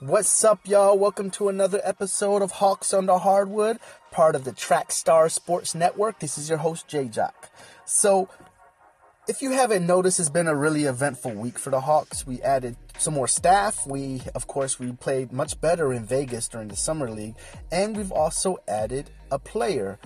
What's up, y'all? Welcome to another episode of Hawks on the Hardwood, part of the Trackstar Sports Network. This is your host, Jay Jock. So, if you haven't noticed, it's been a really eventful week for the Hawks. We added some more staff. We, of course, we played much better in Vegas during the Summer League, and we've also added a player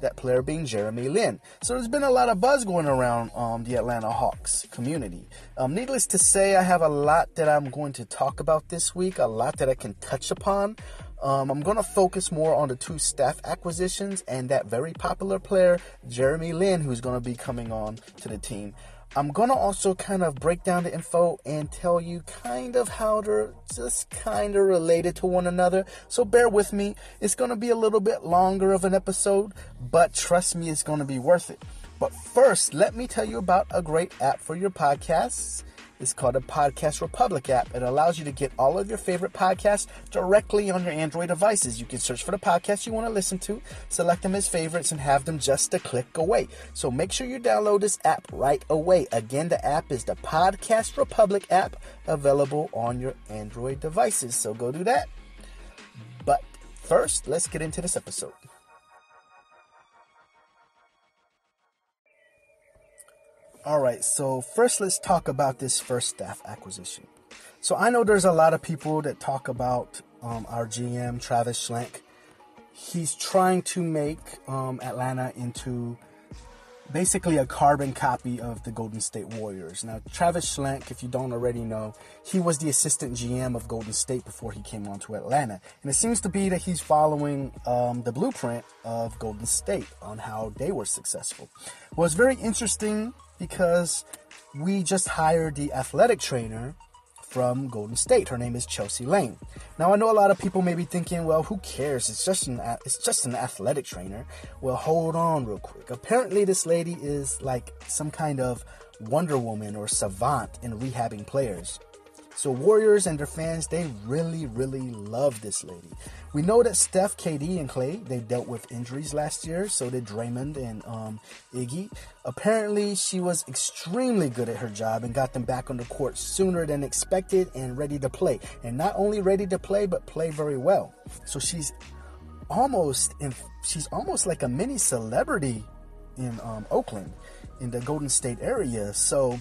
that player being Jeremy Lin. So there's been a lot of buzz going around um, the Atlanta Hawks community. Um, needless to say, I have a lot that I'm going to talk about this week, a lot that I can touch upon. Um, I'm going to focus more on the two staff acquisitions and that very popular player, Jeremy Lin, who's going to be coming on to the team. I'm gonna also kind of break down the info and tell you kind of how they're just kind of related to one another. So bear with me. It's gonna be a little bit longer of an episode, but trust me, it's gonna be worth it. But first, let me tell you about a great app for your podcasts. It's called a Podcast Republic app. It allows you to get all of your favorite podcasts directly on your Android devices. You can search for the podcast you want to listen to, select them as favorites, and have them just a click away. So make sure you download this app right away. Again, the app is the Podcast Republic app available on your Android devices. So go do that. But first, let's get into this episode. All right, so first let's talk about this first staff acquisition. So I know there's a lot of people that talk about um, our GM, Travis Schlenk. He's trying to make um, Atlanta into basically a carbon copy of the Golden State Warriors. Now, Travis Schlenk, if you don't already know, he was the assistant GM of Golden State before he came on to Atlanta. And it seems to be that he's following um, the blueprint of Golden State on how they were successful. Well, it's very interesting because we just hired the athletic trainer from Golden State. Her name is Chelsea Lane. Now I know a lot of people may be thinking, well, who cares? It's just an it's just an athletic trainer. Well, hold on real quick. Apparently this lady is like some kind of Wonder Woman or savant in rehabbing players. So Warriors and their fans, they really, really love this lady. We know that Steph, KD, and Klay they dealt with injuries last year. So did Draymond and um, Iggy. Apparently, she was extremely good at her job and got them back on the court sooner than expected and ready to play. And not only ready to play, but play very well. So she's almost, in, she's almost like a mini celebrity in um, Oakland, in the Golden State area. So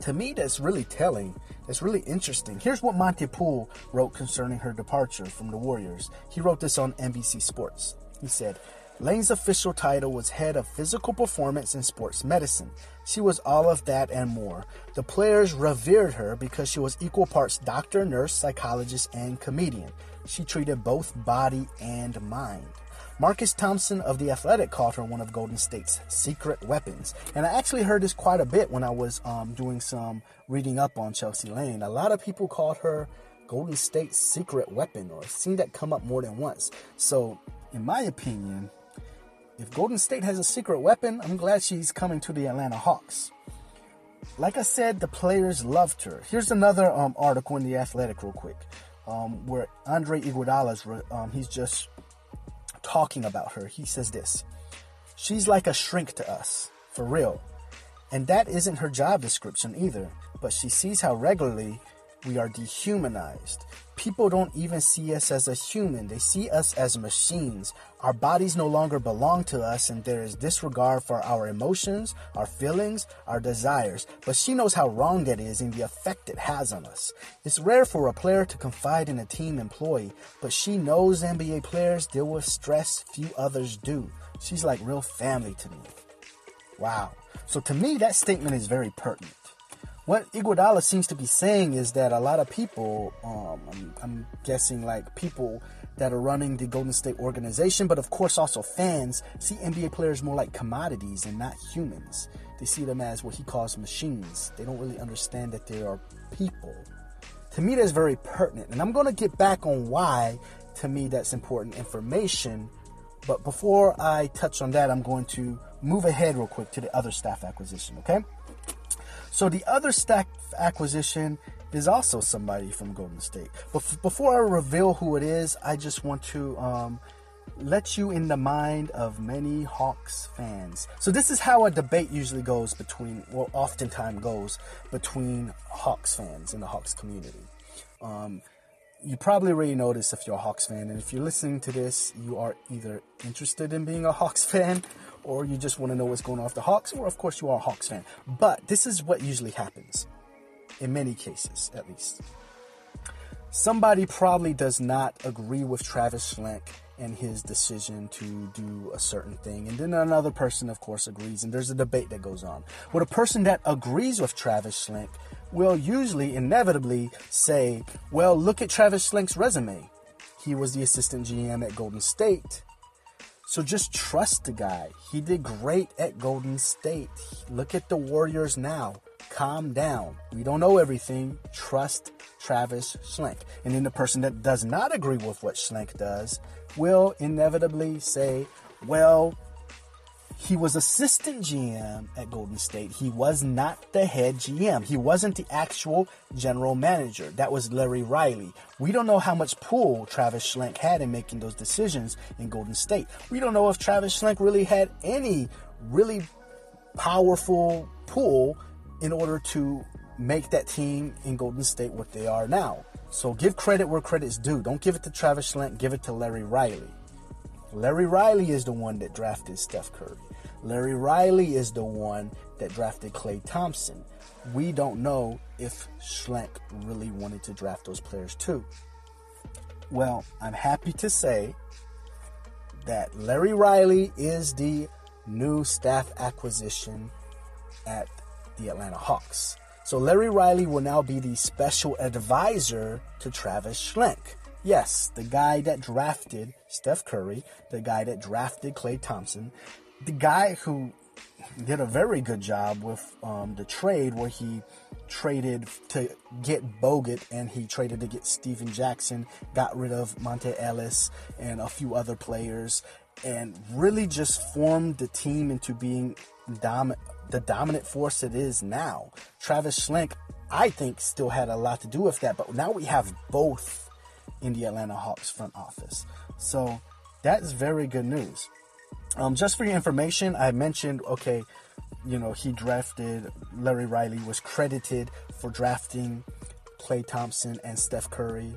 to me, that's really telling. That's really interesting. Here's what Monte Poole wrote concerning her departure from the Warriors. He wrote this on NBC Sports. He said, Lane's official title was head of physical performance and sports medicine. She was all of that and more. The players revered her because she was equal parts doctor, nurse, psychologist, and comedian. She treated both body and mind. Marcus Thompson of The Athletic called her one of Golden State's secret weapons. And I actually heard this quite a bit when I was um, doing some reading up on Chelsea Lane. A lot of people called her Golden State's secret weapon or seen that come up more than once. So, in my opinion, if Golden State has a secret weapon, I'm glad she's coming to the Atlanta Hawks. Like I said, the players loved her. Here's another um, article in The Athletic, real quick, um, where Andre Iguodala's um, he's just talking about her. He says this She's like a shrink to us, for real. And that isn't her job description either, but she sees how regularly we are dehumanized. People don't even see us as a human, they see us as machines. Our bodies no longer belong to us, and there is disregard for our emotions, our feelings, our desires. But she knows how wrong that is and the effect it has on us. It's rare for a player to confide in a team employee, but she knows NBA players deal with stress few others do. She's like real family to me. Wow. So to me, that statement is very pertinent what Iguodala seems to be saying is that a lot of people, um, I'm, I'm, guessing like people that are running the Golden State organization, but of course also fans, see NBA players more like commodities and not humans. They see them as what he calls machines. They don't really understand that they are people. To me, that's very pertinent. And I'm going to get back on why, to me, that's important information. But before I touch on that, I'm going to move ahead real quick to the other staff acquisition, okay? So the other stack acquisition is also somebody from Golden State. But f- before I reveal who it is, I just want to um, let you in the mind of many Hawks fans. So this is how a debate usually goes between, well, oftentimes goes between Hawks fans in the Hawks community. Um, you probably already noticed if you're a Hawks fan, and if you're listening to this, you are either interested in being a Hawks fan or you just want to know what's going on with the Hawks, or of course you are a Hawks fan. But this is what usually happens, in many cases at least. Somebody probably does not agree with Travis Schlenk and his decision to do a certain thing. And then another person, of course, agrees, and there's a debate that goes on. Well, a person that agrees with Travis Schlenk will usually, inevitably, say, Well, look at Travis Schlenk's resume. He was the assistant GM at Golden State. So just trust the guy. He did great at Golden State. Look at the Warriors now. Calm down. We don't know everything. Trust Travis Schlenk. And then the person that does not agree with what Schlenk does will inevitably say, well, he was assistant GM at Golden State. He was not the head GM. He wasn't the actual general manager. That was Larry Riley. We don't know how much pull Travis Schlenk had in making those decisions in Golden State. We don't know if Travis Schlenk really had any really powerful pull in order to make that team in Golden State what they are now. So give credit where credit is due. Don't give it to Travis Schlenk, give it to Larry Riley. Larry Riley is the one that drafted Steph Curry. Larry Riley is the one that drafted Klay Thompson. We don't know if Schlenk really wanted to draft those players too. Well, I'm happy to say that Larry Riley is the new staff acquisition at the Atlanta Hawks. So Larry Riley will now be the special advisor to Travis Schlenk. Yes, the guy that drafted Steph Curry, the guy that drafted Klay Thompson, the guy who did a very good job with um, the trade where he traded to get Bogut and he traded to get Stephen Jackson, got rid of Monta Ellis and a few other players, and really just formed the team into being dom- the dominant force it is now. Travis Schlenk, I think, still had a lot to do with that, but now we have both in the Atlanta Hawks front office. So that's very good news. Um, just for your information, I mentioned, okay, you know, he drafted, Larry Riley was credited for drafting Klay Thompson and Steph Curry.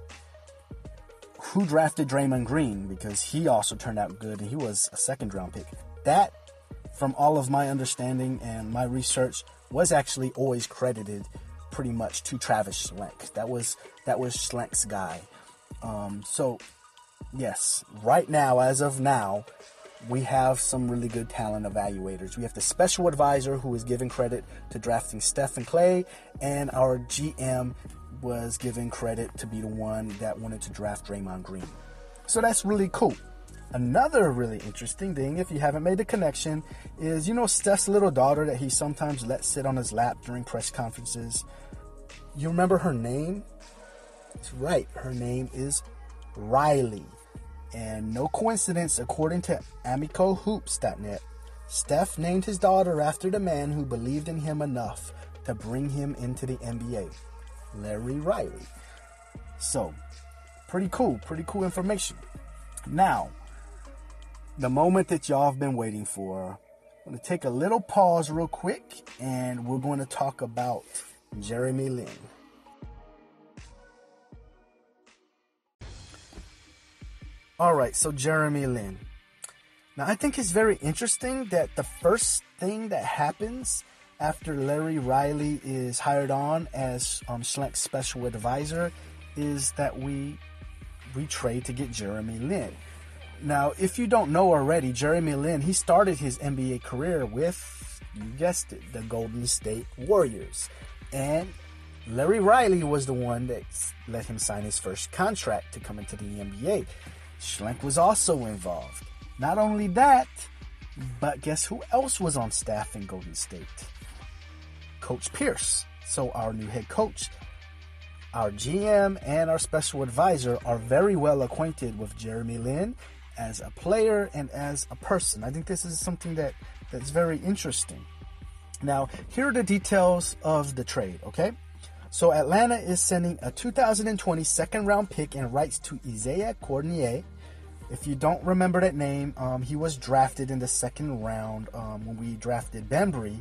Who drafted Draymond Green? Because he also turned out good and he was a second round pick. That, from all of my understanding and my research, was actually always credited pretty much to Travis Schlenk. That was that was Schlenk's guy. Um, so yes, right now, as of now, we have some really good talent evaluators. We have the special advisor who is giving credit to drafting Steph and Klay, and our GM was given credit to be the one that wanted to draft Draymond Green. So that's really cool. Another really interesting thing, if you haven't made the connection, is you know Steph's little daughter that he sometimes lets sit on his lap during press conferences. You remember her name? That's right, her name is Riley. And no coincidence, according to AmicoHoops.net, Steph named his daughter after the man who believed in him enough to bring him into the NBA, Larry Riley. So, pretty cool, pretty cool information. Now, the moment that y'all have been waiting for, I'm going to take a little pause real quick and we're going to talk about Jeremy Lin. All right, so Jeremy Lin. Now, I think it's very interesting that the first thing that happens after Larry Riley is hired on as um, Schlenk's special advisor is that we we trade to get Jeremy Lin. Now, if you don't know already, Jeremy Lin, he started his NBA career with, you guessed it, the Golden State Warriors. And Larry Riley was the one that let him sign his first contract to come into the NBA. Schlenk was also involved. Not only that, but guess who else was on staff in Golden State? Coach Pierce. So, our new head coach, our GM, and our special advisor are very well acquainted with Jeremy Lin as a player and as a person. I think this is something that, that's very interesting. Now, here are the details of the trade, okay? So Atlanta is sending a 2020 second round pick and rights to Isaiah Cordinier. If you don't remember that name, um, he was drafted in the second round um, when we drafted Bembry,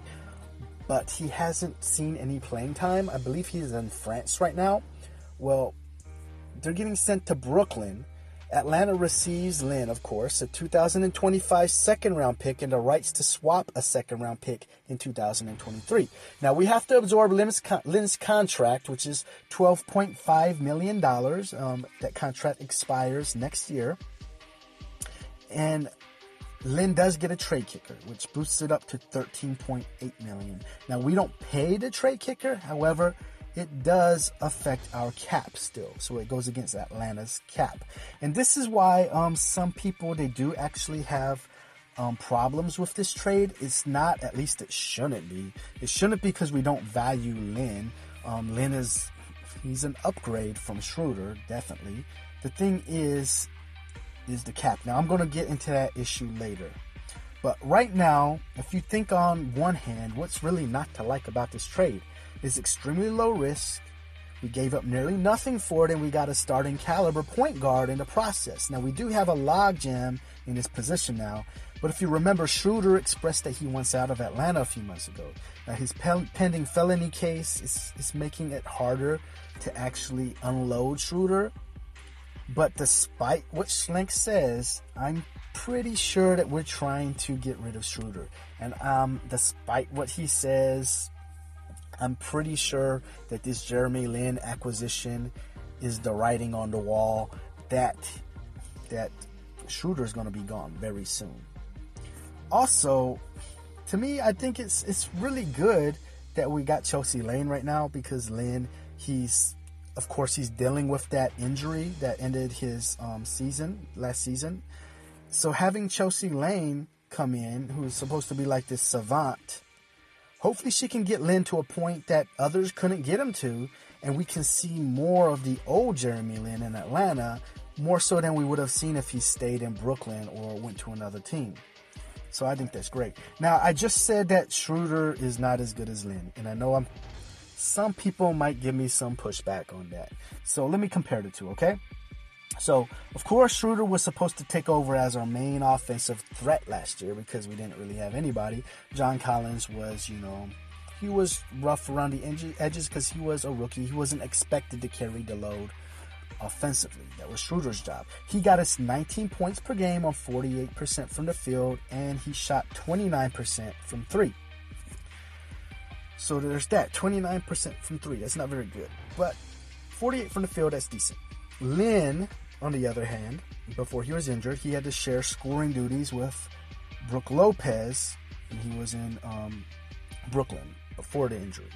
but he hasn't seen any playing time. I believe he's in France right now. Well, They're getting sent to Brooklyn. Atlanta receives Lin, of course, a 2025 second round pick and the rights to swap a second round pick in 2023. Now we have to absorb Lin's, Lin's contract, which is $12.5 million. Um, that contract expires next year. And Lin does get a trade kicker, which boosts it up to 13.8 million. Now we don't pay the trade kicker, however, it does affect our cap still. So it goes against Atlanta's cap. And this is why um, some people, they do actually have um, problems with this trade. It's not, at least it shouldn't be. It shouldn't be because we don't value Lin. Um, Lin is, he's an upgrade from Schroeder, definitely. The thing is, is the cap. Now I'm going to get into that issue later. But right now, if you think on one hand, what's really not to like about this trade? Is extremely low risk. We gave up nearly nothing for it, and we got a starting caliber point guard in the process. Now, we do have a logjam in his position now, but if you remember, Schroeder expressed that he wants out of Atlanta a few months ago. Now, his pending felony case is, is making it harder to actually unload Schroeder. But despite what Schlenk says, I'm pretty sure that we're trying to get rid of Schroeder. And um, despite what he says, I'm pretty sure that this Jeremy Lin acquisition is the writing on the wall that that Schroeder is going to be gone very soon. Also, to me, I think it's it's really good that we got Chelsea Lane right now because Lin, he's of course he's dealing with that injury that ended his um, season last season. So having Chelsea Lane come in, who's supposed to be like this savant Hopefully, she can get Lin to a point that others couldn't get him to, and we can see more of the old Jeremy Lin in Atlanta, more so than we would have seen if he stayed in Brooklyn or went to another team. So I think that's great. Now, I just said that Schroeder is not as good as Lin, and I know I'm. Some people might give me some pushback on that. So let me compare the two, okay? So, of course, Schroeder was supposed to take over as our main offensive threat last year because we didn't really have anybody. John Collins was, you know, he was rough around the edges because he was a rookie. He wasn't expected to carry the load offensively. That was Schroeder's job. He got us 19 points per game on 48% from the field, and he shot 29% from three. So there's that 29% from three. That's not very good. But 48 from the field, that's decent. Lin on the other hand, before he was injured, he had to share scoring duties with Brook Lopez, and he was in um, Brooklyn before the injury.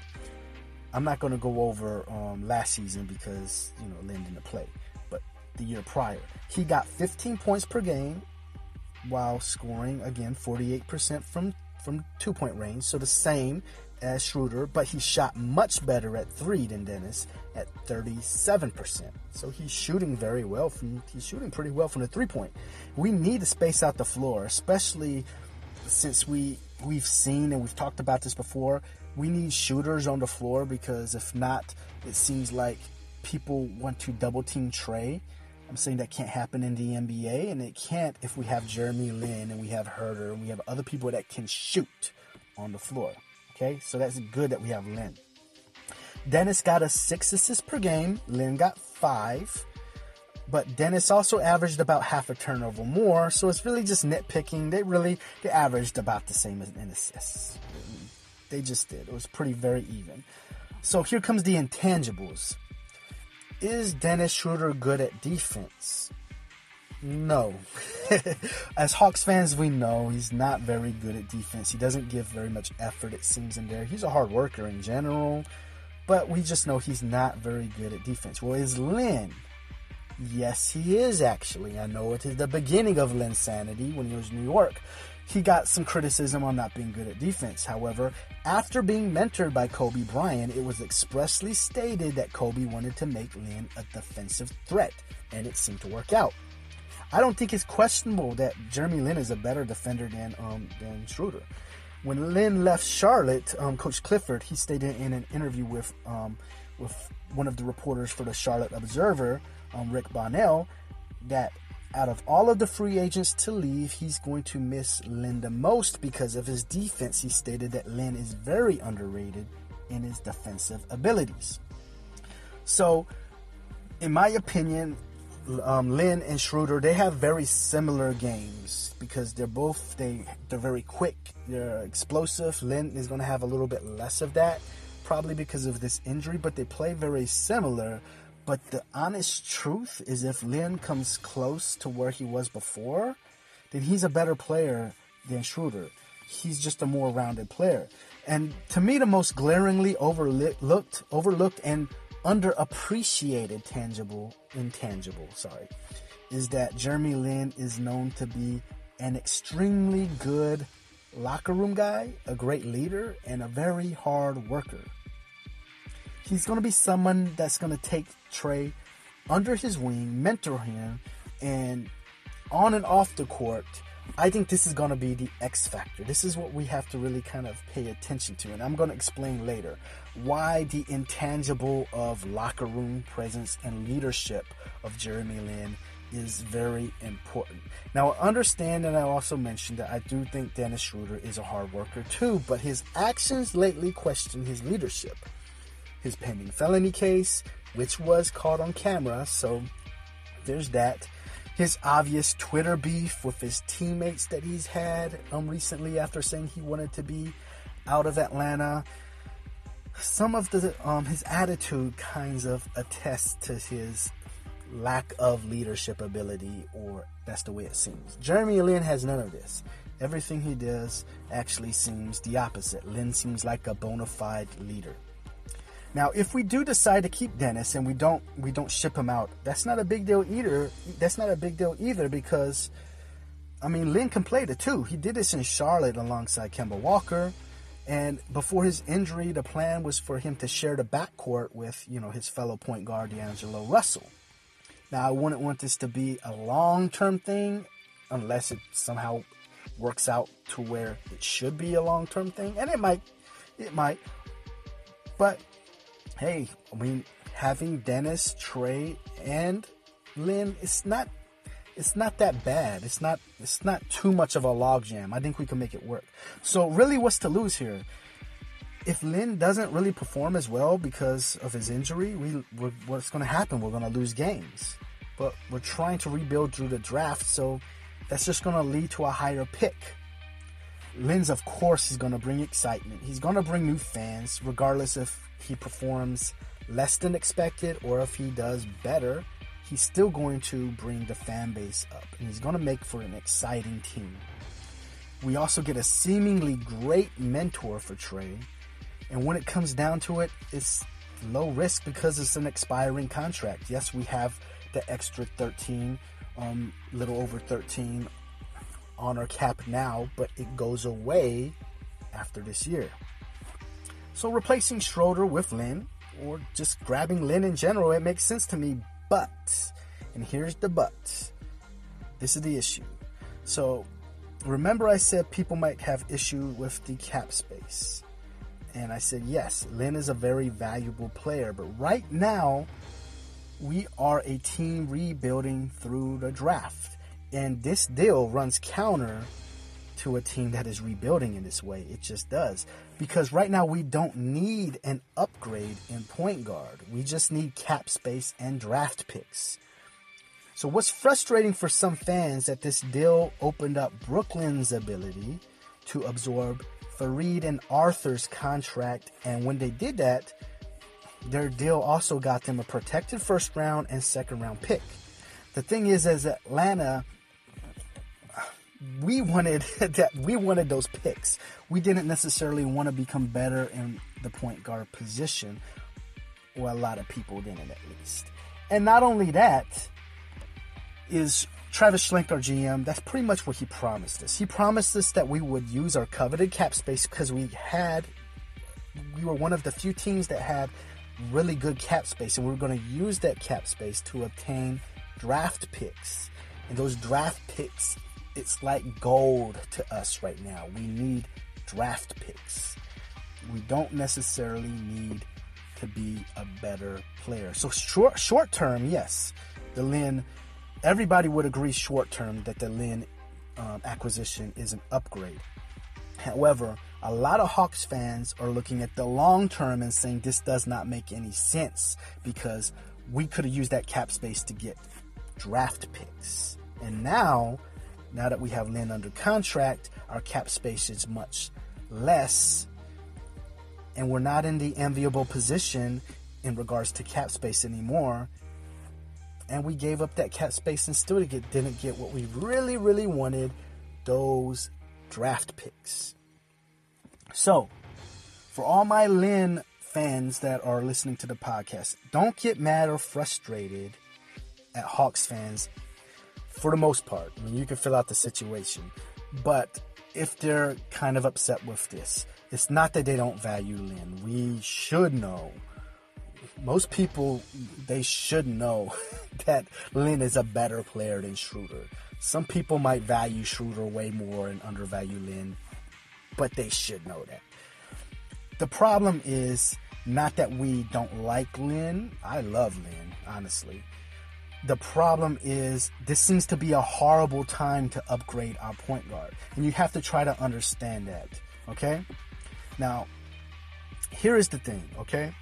I'm not going to go over um, last season because you know Lin didn't play, but the year prior, he got 15 points per game while scoring again 48% from from two point range, so the same as Schroeder, but he shot much better at three than Dennis at 37%. So he's shooting very well from he's shooting pretty well from the three point. We need to space out the floor, especially since we we've seen and we've talked about this before. We need shooters on the floor because if not, it seems like people want to double team Trae. I'm saying that can't happen in the NBA, and it can't if we have Jeremy Lin and we have Huerter and we have other people that can shoot on the floor. Okay, so that's good that we have Lin. Dennis got a six assists per game. Lin got five. But Dennis also averaged about half a turnover more, so it's really just nitpicking. They really they averaged about the same as in assists. They just did. It was pretty very even. So here comes the intangibles. Is Dennis Schroeder good at defense? No. As Hawks fans, we know he's not very good at defense. He doesn't give very much effort, it seems, in there. He's a hard worker in general, but we just know he's not very good at defense. Well, is Lin? Yes, he is actually. I know it is the beginning of Linsanity when he was in New York. He got some criticism on not being good at defense. However, after being mentored by Kobe Bryant, it was expressly stated that Kobe wanted to make Lin a defensive threat, and it seemed to work out. I don't think it's questionable that Jeremy Lin is a better defender than um, than Schroeder. When Lin left Charlotte, um, Coach Clifford he stated in an interview with um, with one of the reporters for the Charlotte Observer, um, Rick Bonnell, that out of all of the free agents to leave, he's going to miss Lin the most because of his defense. He stated that Lin is very underrated in his defensive abilities. So in my opinion, um, Lin and Schroeder they have very similar games because they're both they they're very quick, they're explosive. Lin is going to have a little bit less of that, probably because of this injury, but they play very similar. But the honest truth is, if Lin comes close to where he was before, then he's a better player than Schroeder. He's just a more rounded player. And to me, the most glaringly overlooked, overlooked and underappreciated tangible, intangible, sorry, is that Jeremy Lin is known to be an extremely good locker room guy, a great leader, and a very hard worker. He's going to be someone that's going to take Trae under his wing, mentor him, and on and off the court, I think this is going to be the X factor. This is what we have to really kind of pay attention to. And I'm going to explain later why the intangible of locker room presence and leadership of Jeremy Lin is very important. Now, understand that I also mentioned that I do think Dennis Schroeder is a hard worker too, but his actions lately question his leadership. His pending felony case, which was caught on camera, so there's that his obvious Twitter beef with his teammates that he's had um, recently after saying he wanted to be out of Atlanta. Some of the um, his attitude kinds of attests to his lack of leadership ability, or that's the way it seems. Jeremy Lin has none of this. Everything he does actually seems the opposite. Lin seems like a bona fide leader. Now, if we do decide to keep Dennis and we don't we don't ship him out, that's not a big deal either. That's not a big deal either because I mean Lin can play the two. He did this in Charlotte alongside Kemba Walker. And before his injury, the plan was for him to share the backcourt with, you know, his fellow point guard D'Angelo Russell. Now I wouldn't want this to be a long term thing unless it somehow works out to where it should be a long term thing. And it might it might. But hey, I mean, having Dennis, Trae, and Lin, it's not it's not that bad. It's not it's not too much of a logjam. I think we can make it work. So really what's to lose here? If Lin doesn't really perform as well because of his injury, we what's going to happen? We're going to lose games. But we're trying to rebuild through the draft, so that's just going to lead to a higher pick. Lin's, of course, is going to bring excitement. He's going to bring new fans, regardless if he performs less than expected or if he does better, he's still going to bring the fan base up and he's going to make for an exciting team. We also get a seemingly great mentor for Trae. And when it comes down to it, it's low risk because it's an expiring contract. Yes, we have the extra 13, um, little over 13 on our cap now, but it goes away after this year. So replacing Schroeder with Lin, or just grabbing Lin in general, it makes sense to me. But, and here's the but, this is the issue. So remember I said people might have issue with the cap space. And I said, yes, Lin is a very valuable player, but right now, we are a team rebuilding through the draft. And this deal runs counter to a team that is rebuilding in this way. It just does. Because right now we don't need an upgrade in point guard. We just need cap space and draft picks. So what's frustrating for some fans that this deal opened up Brooklyn's ability to absorb Faried and Arthur's contract and when they did that, their deal also got them a protected first round and second round pick. The thing is as Atlanta we wanted that we wanted those picks. We didn't necessarily want to become better in the point guard position, or a lot of people didn't at least. And not only that, is Travis Schlenk, our GM, that's pretty much what he promised us. He promised us that we would use our coveted cap space because we had, we were one of the few teams that had really good cap space, and we are going to use that cap space to obtain draft picks. And those draft picks it's like gold to us right now. We need draft picks. We don't necessarily need to be a better player. So short short term, yes, the Lin. Everybody would agree short term that the Lin um, acquisition is an upgrade. However, a lot of Hawks fans are looking at the long term and saying this does not make any sense because we could have used that cap space to get draft picks. And now, now that we have Lin under contract, our cap space is much less. And we're not in the enviable position in regards to cap space anymore. And we gave up that cap space and still didn't get what we really, really wanted those draft picks. So, for all my Lin fans that are listening to the podcast, don't get mad or frustrated at Hawks fans for the most part. I mean, you can fill out the situation. But if they're kind of upset with this, it's not that they don't value Lin. We should know. Most people, they should know that Lin is a better player than Schroeder. Some people might value Schroeder way more and undervalue Lin, but they should know that. The problem is not that we don't like Lin. I love Lin, honestly. The problem is this seems to be a horrible time to upgrade our point guard. And you have to try to understand that. Okay? Now, here is the thing, okay?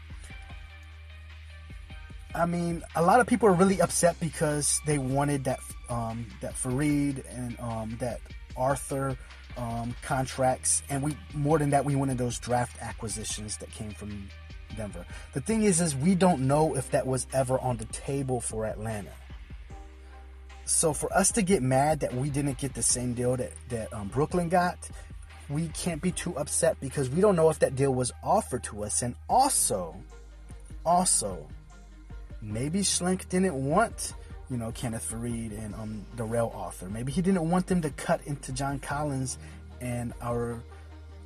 I mean, a lot of people are really upset because they wanted that um, that Faried and um, that Arthur um, contracts, and we more than that, we wanted those draft acquisitions that came from Denver. The thing is, is we don't know if that was ever on the table for Atlanta. So for us to get mad that we didn't get the same deal that that um, Brooklyn got, we can't be too upset because we don't know if that deal was offered to us. And also, also, maybe Schlenk didn't want you know, Kenneth Faried and um, Darrell Arthur. Maybe he didn't want them to cut into John Collins and our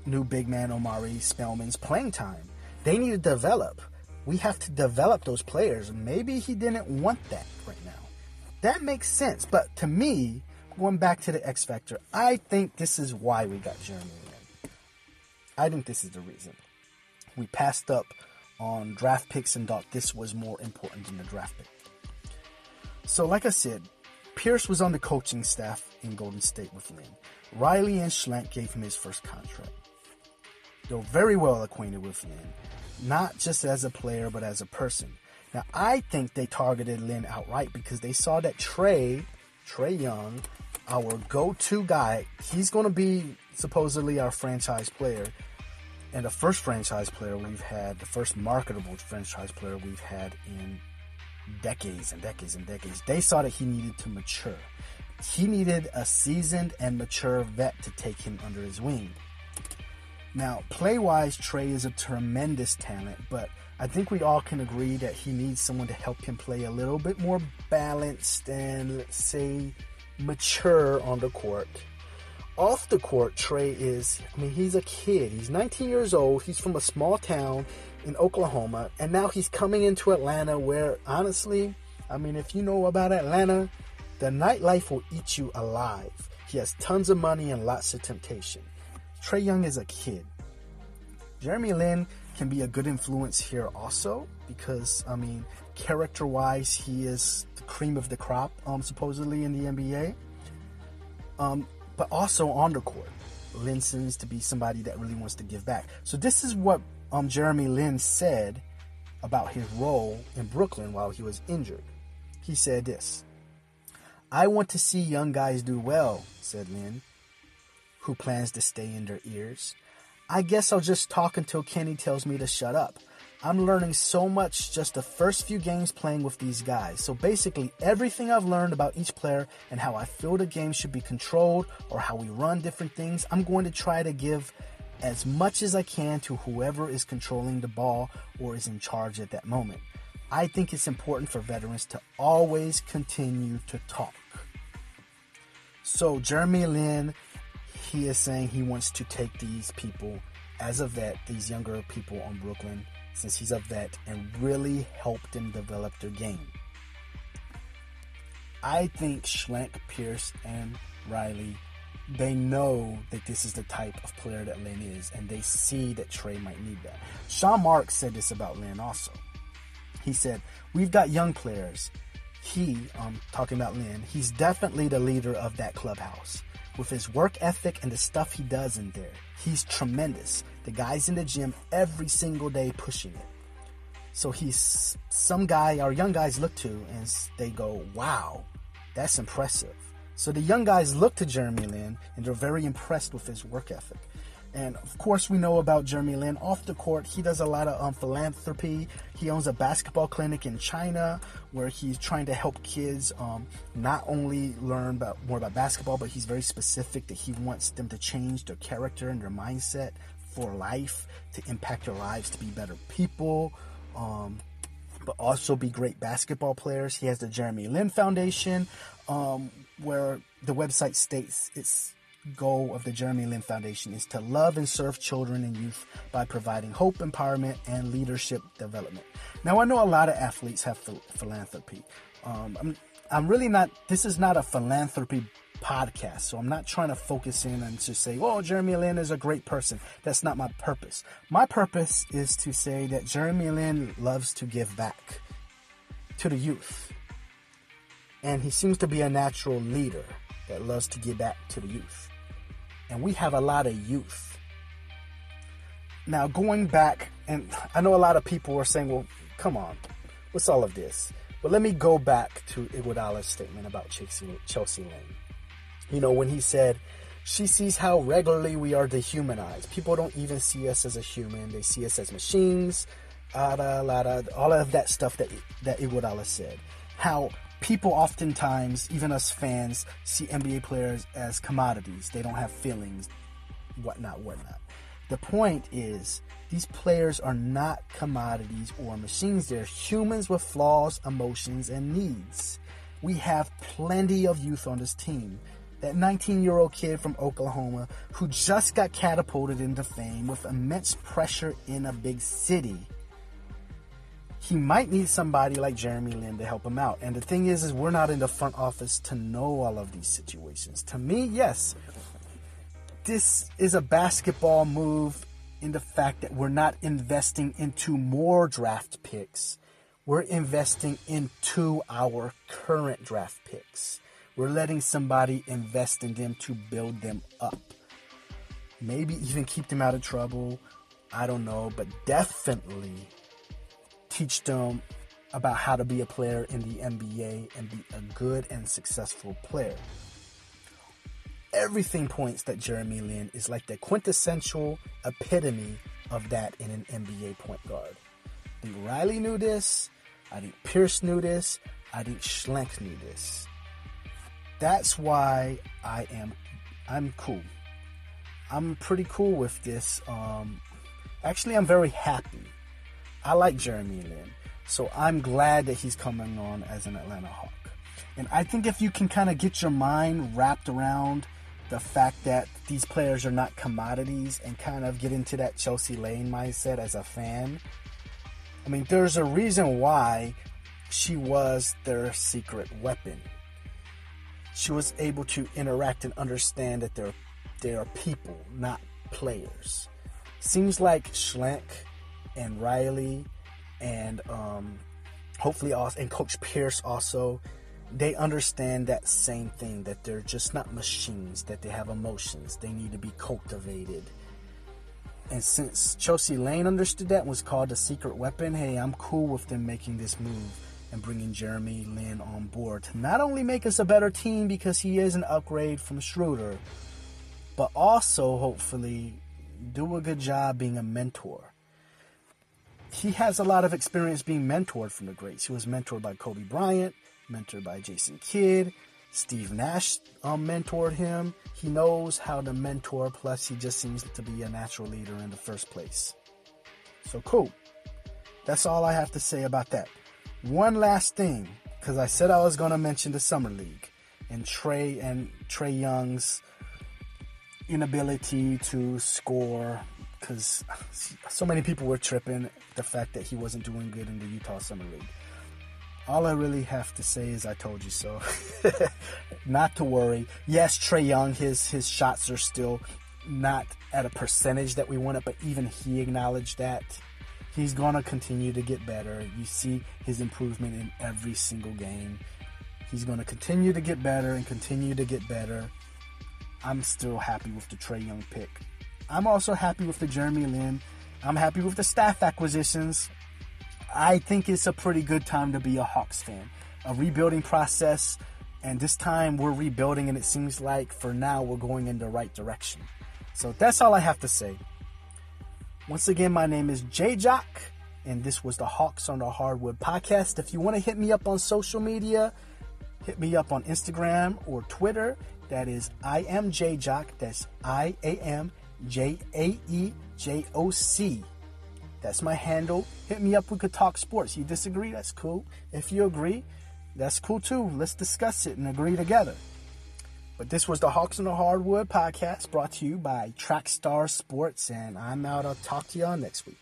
new big man Omari Spellman's playing time. They need to develop. We have to develop those players. Maybe he didn't want that right now. That makes sense. But to me, going back to the X Factor, I think this is why we got Jeremy Lin. I think this is the reason. We passed up on draft picks and thought this was more important than the draft pick. So, like I said, Pierce was on the coaching staff in Golden State with Lin. Riley and Schlenk gave him his first contract. They're very well acquainted with Lin, not just as a player, but as a person. Now, I think they targeted Lin outright because they saw that Trae, Trae Young, our go-to guy, he's going to be supposedly our franchise player and the first franchise player we've had, the first marketable franchise player we've had in decades and decades and decades. They saw that he needed to mature. He needed a seasoned and mature vet to take him under his wing. Now, play wise, Trae is a tremendous talent, but I think we all can agree that he needs someone to help him play a little bit more balanced and, let's say, mature on the court. Off the court, Trae is, I mean, he's a kid. He's 19 years old. He's from a small town in Oklahoma, and now he's coming into Atlanta where, honestly, I mean, if you know about Atlanta, the nightlife will eat you alive. He has tons of money and lots of temptation. Trae Young is a kid. Jeremy Lin can be a good influence here also because, I mean, character wise, he is the cream of the crop, um, supposedly in the NBA. Um, but also on the court, Lin seems to be somebody that really wants to give back. So this is what um, Jeremy Lin said about his role in Brooklyn while he was injured. He said this I want to see young guys do well, said Lin, who plans to stay in their ears. I guess I'll just talk until Kenny tells me to shut up. I'm learning so much just the first few games playing with these guys. So basically, everything I've learned about each player and how I feel the game should be controlled or how we run different things, I'm going to try to give as much as I can to whoever is controlling the ball or is in charge at that moment. I think it's important for veterans to always continue to talk. So, Jeremy Lin, he is saying he wants to take these people as a vet, these younger people on Brooklyn, since he's a vet, and really help them develop their game. I think Schlenk, Pierce, and Riley they know that this is the type of player that Lin is, and they see that Trae might need that. Sean Marks said this about Lin also. He said, We've got young players. He, um, talking about Lin, he's definitely the leader of that clubhouse. With his work ethic and the stuff he does in there, he's tremendous. The guy's in the gym every single day pushing it. So he's some guy our young guys look to and they go, wow, that's impressive. So the young guys look to Jeremy Lin and they're very impressed with his work ethic. And of course, we know about Jeremy Lin off the court. He does a lot of um, philanthropy. He owns a basketball clinic in China where he's trying to help kids um, not only learn about more about basketball, but he's very specific that he wants them to change their character and their mindset for life to impact their lives to be better people. Um, but also be great basketball players. He has the Jeremy Lin Foundation, um, where the website states its goal of the Jeremy Lin Foundation is to love and serve children and youth by providing hope, empowerment, and leadership development. Now, I know a lot of athletes have philanthropy. Um, I'm, I'm really not, this is not a philanthropy podcast, so I'm not trying to focus in and to say, oh, Jeremy Lin is a great person. That's not my purpose. My purpose is to say that Jeremy Lin loves to give back to the youth. And he seems to be a natural leader that loves to give back to the youth and we have a lot of youth. Now, going back, and I know a lot of people are saying, well, come on, what's all of this? But let me go back to Iguodala's statement about Chelsea, Lane. You know, when he said, she sees how regularly we are dehumanized. People don't even see us as a human; they see us as machines. Ah, Lada, all of that stuff that that Iguodala said. How people oftentimes, even us fans, see NBA players as commodities. They don't have feelings, whatnot, whatnot. The point is, these players are not commodities or machines. They're humans with flaws, emotions, and needs. We have plenty of youth on this team. That 19 year old kid from Oklahoma who just got catapulted into fame with immense pressure in a big city he might need somebody like Jeremy Lin to help him out. And the thing is, is we're not in the front office to know all of these situations. To me, yes, this is a basketball move in the fact that we're not investing into more draft picks. We're investing into our current draft picks. We're letting somebody invest in them to build them up. Maybe even keep them out of trouble. I don't know, but definitely teach them about how to be a player in the NBA and be a good and successful player. Everything points that Jeremy Lin is like the quintessential epitome of that in an NBA point guard. I think Riley knew this. I think Pierce knew this. I think Schlenk knew this. That's why I am I'm cool. I'm pretty cool with this. Um, actually, I'm very happy I like Jeremy Lin, so I'm glad that he's coming on as an Atlanta Hawk. And I think if you can kind of get your mind wrapped around the fact that these players are not commodities and kind of get into that Chelsea Lane mindset as a fan, I mean, there's a reason why she was their secret weapon. She was able to interact and understand that they're they are people, not players. Seems like Schlenk and Riley and um, hopefully also and Coach Pierce also they understand that same thing that they're just not machines that they have emotions. They need to be cultivated. And since Chelsea Lane understood that was called a secret weapon hey I'm cool with them making this move and bringing Jeremy Lin on board to not only make us a better team because he is an upgrade from Schroeder but also hopefully do a good job being a mentor he has a lot of experience being mentored from the greats. He was mentored by Kobe Bryant, mentored by Jason Kidd. Steve Nash um, mentored him. He knows how to mentor, plus, he just seems to be a natural leader in the first place. So, cool. That's all I have to say about that. One last thing, because I said I was going to mention the Summer League and Trae and Trae Young's inability to score because so many people were tripping the fact that he wasn't doing good in the Utah Summer League. All I really have to say is I told you so. not to worry. Yes, Trae Young, his his shots are still not at a percentage that we wanted, but even he acknowledged that. He's gonna continue to get better. You see his improvement in every single game. He's gonna continue to get better and continue to get better. I'm still happy with the Trae Young pick. I'm also happy with the Jeremy Lin. I'm happy with the staff acquisitions. I think it's a pretty good time to be a Hawks fan. A rebuilding process, and this time we're rebuilding, and it seems like for now we're going in the right direction. So that's all I have to say. Once again, my name is J Jock, and this was the Hawks on the Hardwood podcast. If you want to hit me up on social media, hit me up on Instagram or Twitter. That is I am J Jock. That's I A M J A E J O C. That's my handle. Hit me up. We could talk sports. You disagree? That's cool. If you agree, that's cool too. Let's discuss it and agree together. But this was the Hawks on the Hardwood podcast brought to you by Trackstar Sports, and I'm out. I'll talk to y'all next week.